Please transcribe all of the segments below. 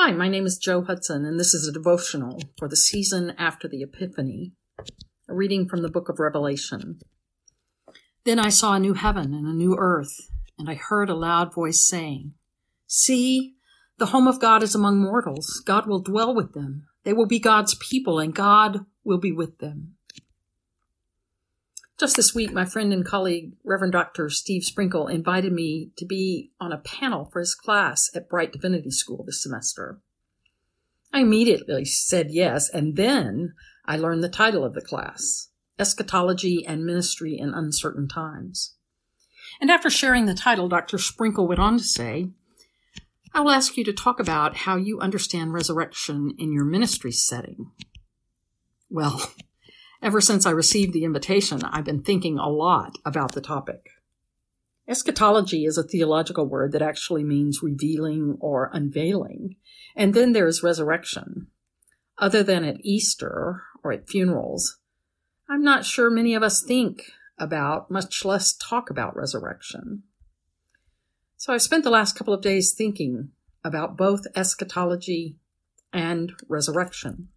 Hi, my name is Joe Hudson, and this is a devotional for the season after the Epiphany, a reading from the book of Revelation. Then I saw a new heaven and a new earth, and I heard a loud voice saying, See, the home of God is among mortals. God will dwell with them. They will be God's people, and God will be with them. Just this week, my friend and colleague, Reverend Dr. Steve Sprinkle, invited me to be on a panel for his class at Brite Divinity School this semester. I immediately said yes, and then I learned the title of the class Eschatology and Ministry in Uncertain Times. And after sharing the title, Dr. Sprinkle went on to say, I will ask you to talk about how you understand resurrection in your ministry setting. Well, Ever since I received the invitation, I've been thinking a lot about the topic. Eschatology is a theological word that actually means revealing or unveiling. And then there's resurrection. Other than at Easter or at funerals, I'm not sure many of us think about, much less talk about resurrection. So I've spent the last couple of days thinking about both eschatology and resurrection.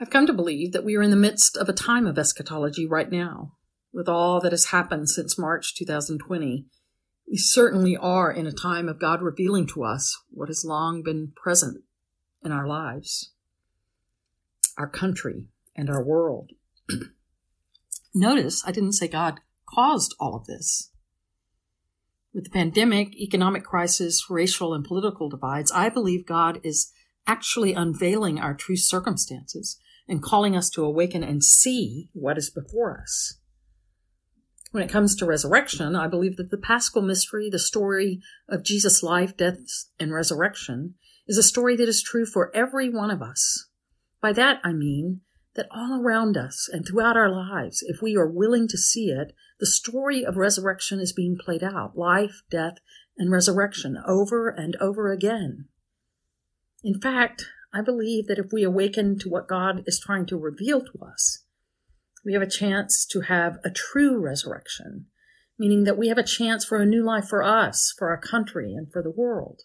I've come to believe that we are in the midst of a time of eschatology right now. With all that has happened since March 2020, we certainly are in a time of God revealing to us what has long been present in our lives, our country, and our world. Notice I didn't say God caused all of this. With the pandemic, economic crisis, racial and political divides, I believe God is actually unveiling our true circumstances and calling us to awaken and see what is before us. When it comes to resurrection, I believe that the paschal mystery, the story of Jesus' life, death, and resurrection, is a story that is true for every one of us. By that I mean that all around us and throughout our lives, if we are willing to see it, the story of resurrection is being played out life, death, and resurrection over and over again. In fact, I believe that if we awaken to what God is trying to reveal to us, we have a chance to have a true resurrection, meaning that we have a chance for a new life for us, for our country, and for the world.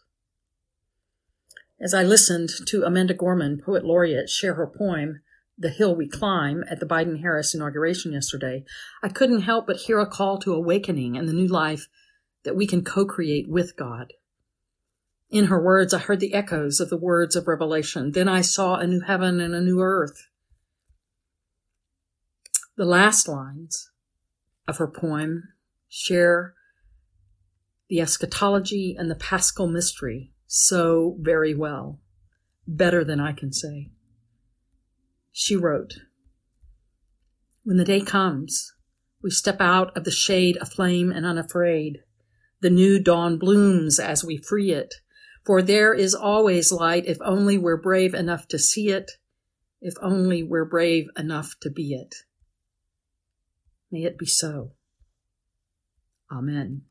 As I listened to Amanda Gorman, poet laureate, share her poem, The Hill We Climb, at the Biden Harris inauguration yesterday, I couldn't help but hear a call to awakening and the new life that we can co create with God. In her words, I heard the echoes of the words of Revelation. Then I saw a new heaven and a new earth. The last lines of her poem share the eschatology and the paschal mystery so very well, better than I can say. She wrote, When the day comes, we step out of the shade aflame and unafraid. The new dawn blooms as we free it for there is always light if only we're brave enough to see it, if only we're brave enough to be it. May it be so. Amen.